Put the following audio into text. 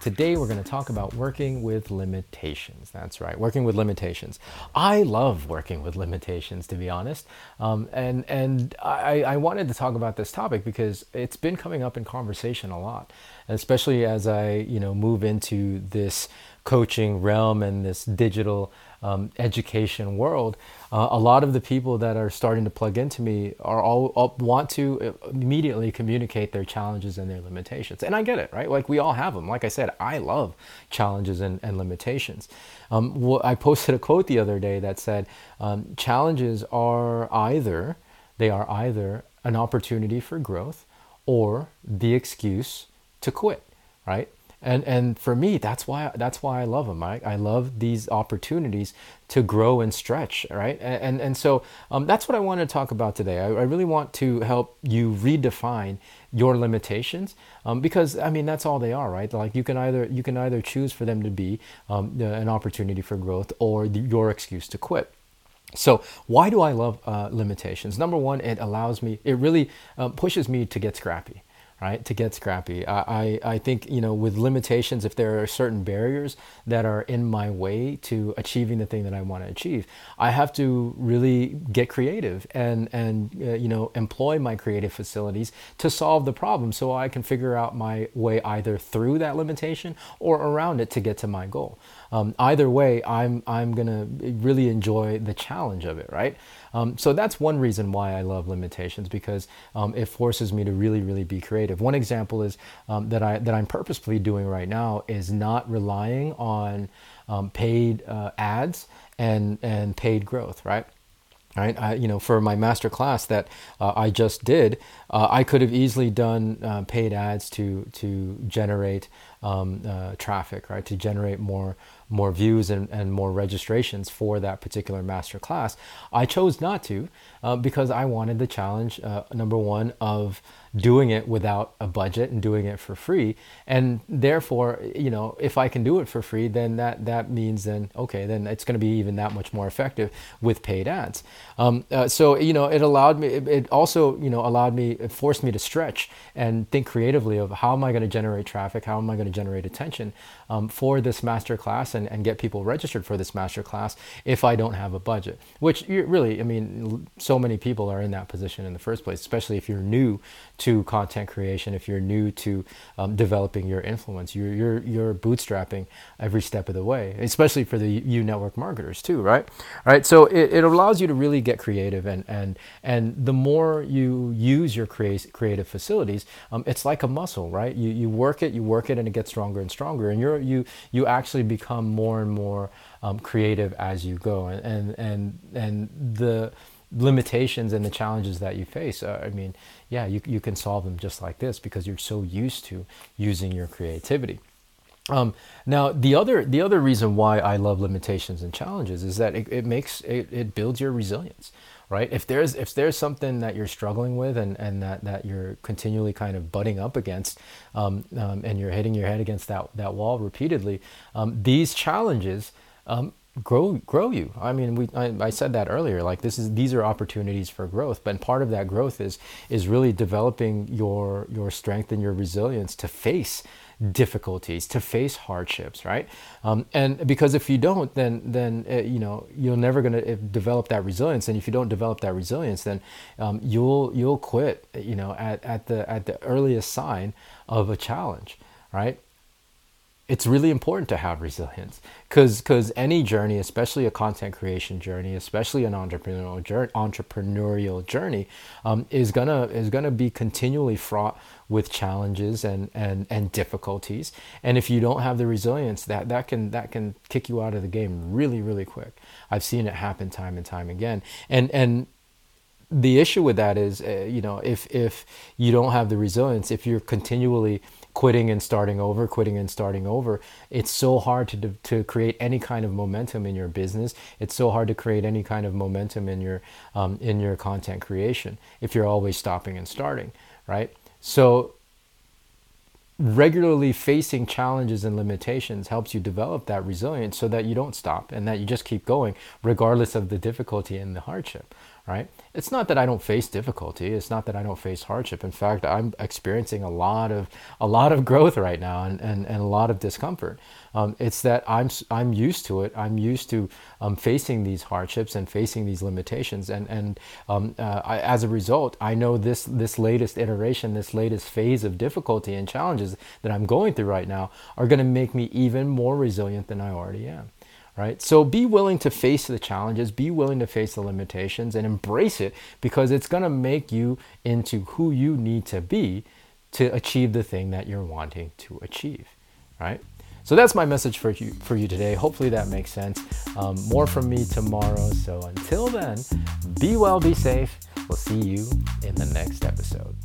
Today we're going to talk about working with limitations. That's right, working with limitations. I love working with limitations, to be honest, um, and and I, I wanted to talk about this topic because it's been coming up in conversation a lot, especially as I you know move into this coaching realm and this digital um, education world, uh, a lot of the people that are starting to plug into me are all, all, want to immediately communicate their challenges and their limitations. And I get it, right? Like we all have them. Like I said, I love challenges and, and limitations. Um, I posted a quote the other day that said, um, challenges are either, they are either an opportunity for growth or the excuse to quit, right? and and for me that's why that's why I love them. I, I love these opportunities to grow and stretch right? And and, and so um, that's what I want to talk about today. I, I, really want to help you redefine your limitations um, because I mean that's all they are right? Like you can either you can either choose for them to be um, an opportunity for growth or the, your excuse to quit. So why do I love uh, limitations? Number one, it allows me, it really uh, pushes me to get scrappy right to get scrappy. I, I, think you know with limitations if there are certain barriers that are in my way to achieving the thing that i want to achieve i have to really get creative and and uh, you know employ my creative facilities to solve the problem so i can figure out my way either through that limitation or around it to get to my goal. Um, either way i'm i'm gonna really enjoy the challenge of it right um, so that's one reason why I love limitations because um, it forces me to really, really be creative. One example is um, that I that I'm purposefully doing right now is not relying on um, paid uh, ads and and paid growth, right? Right, I, you know, for my master class that uh, I just did, uh, I could have easily done uh, paid ads to to generate um, uh, traffic, right? To generate more more views and, and more registrations for that particular master class. I chose not to uh, because I wanted the challenge, uh, number one, of doing it without a budget and doing it for free. And therefore, you know, if I can do it for free, then that, that means then, okay, then it's going to be even that much more effective with paid ads. Um, uh, so, you know, it allowed me, it, also, you know, allowed me, it forced me to stretch and think creatively of how am I going to generate traffic? How am I going to generate attention um, for this master class and, and get people registered for this master class if I don't have a budget? Which really, I mean, so many people are in that position in the first place, especially if you're new to content creation, if you're new to um, developing your influence, you're, you're, you're bootstrapping every step of the way, especially for the you network marketers too, right? All right. So it, it allows you to really get creative and, and, and the more you use your creative facilities, um, it's like a muscle, right? You, you work it, you work it and it gets stronger and stronger and you're, you, you actually become more and more um, creative as you go. And, and, and, and the, limitations and the challenges that you face. Uh, I mean, yeah, you, you can solve them just like this because you're so used to using your creativity. Um, now, the other the other reason why I love limitations and challenges is that it, it makes it, it builds your resilience, right? If there's if there's something that you're struggling with and, and that, that you're continually kind of butting up against, um, um, and you're hitting your head against that that wall repeatedly, um, these challenges um, grow grow you i mean we I, I, said that earlier like this is these are opportunities for growth but part of that growth is is really developing your your strength and your resilience to face difficulties to face hardships right? Um, and because if you don't then then uh, you know you're never going to uh, develop that resilience. And if you don't develop that resilience then um, you'll you'll quit you know at, at the at the earliest sign of a challenge right it's really important to have resilience. Because because any journey especially a content creation journey especially an entrepreneurial journey entrepreneurial journey um, is gonna is gonna be continually fraught with challenges and, and and difficulties. And if you don't have the resilience that that can that can kick you out of the game really really quick. I've seen it happen time and time again. And and the issue with that is, uh, you know, if if you don't have the resilience, if you're continually quitting and starting over, quitting and starting over. It's so hard to, to create any kind of momentum in your business. It's so hard to create any kind of momentum in your, um, in your content creation if you're always stopping and starting, right? So regularly facing challenges and limitations helps you develop that resilience so that you don't stop and that you just keep going regardless of the difficulty and the hardship right? It's not that I don't face difficulty. It's not that I don't face hardship. In fact, I'm experiencing a lot of a lot of growth right now and, and, and a lot of discomfort. Um, it's that I'm I'm used to it. I'm used to um, facing these hardships and facing these limitations. And and um, uh, I, as a result, I know this this latest iteration, this latest phase of difficulty and challenges that I'm going through right now are going to make me even more resilient than I already am right? So be willing to face the challenges, be willing to face the limitations, and embrace it because it's going to make you into who you need to be to achieve the thing that you're wanting to achieve, right? So that's my message for you for you today. Hopefully that makes sense. Um, more from me tomorrow. So until then, be well, be safe. We'll see you in the next episode.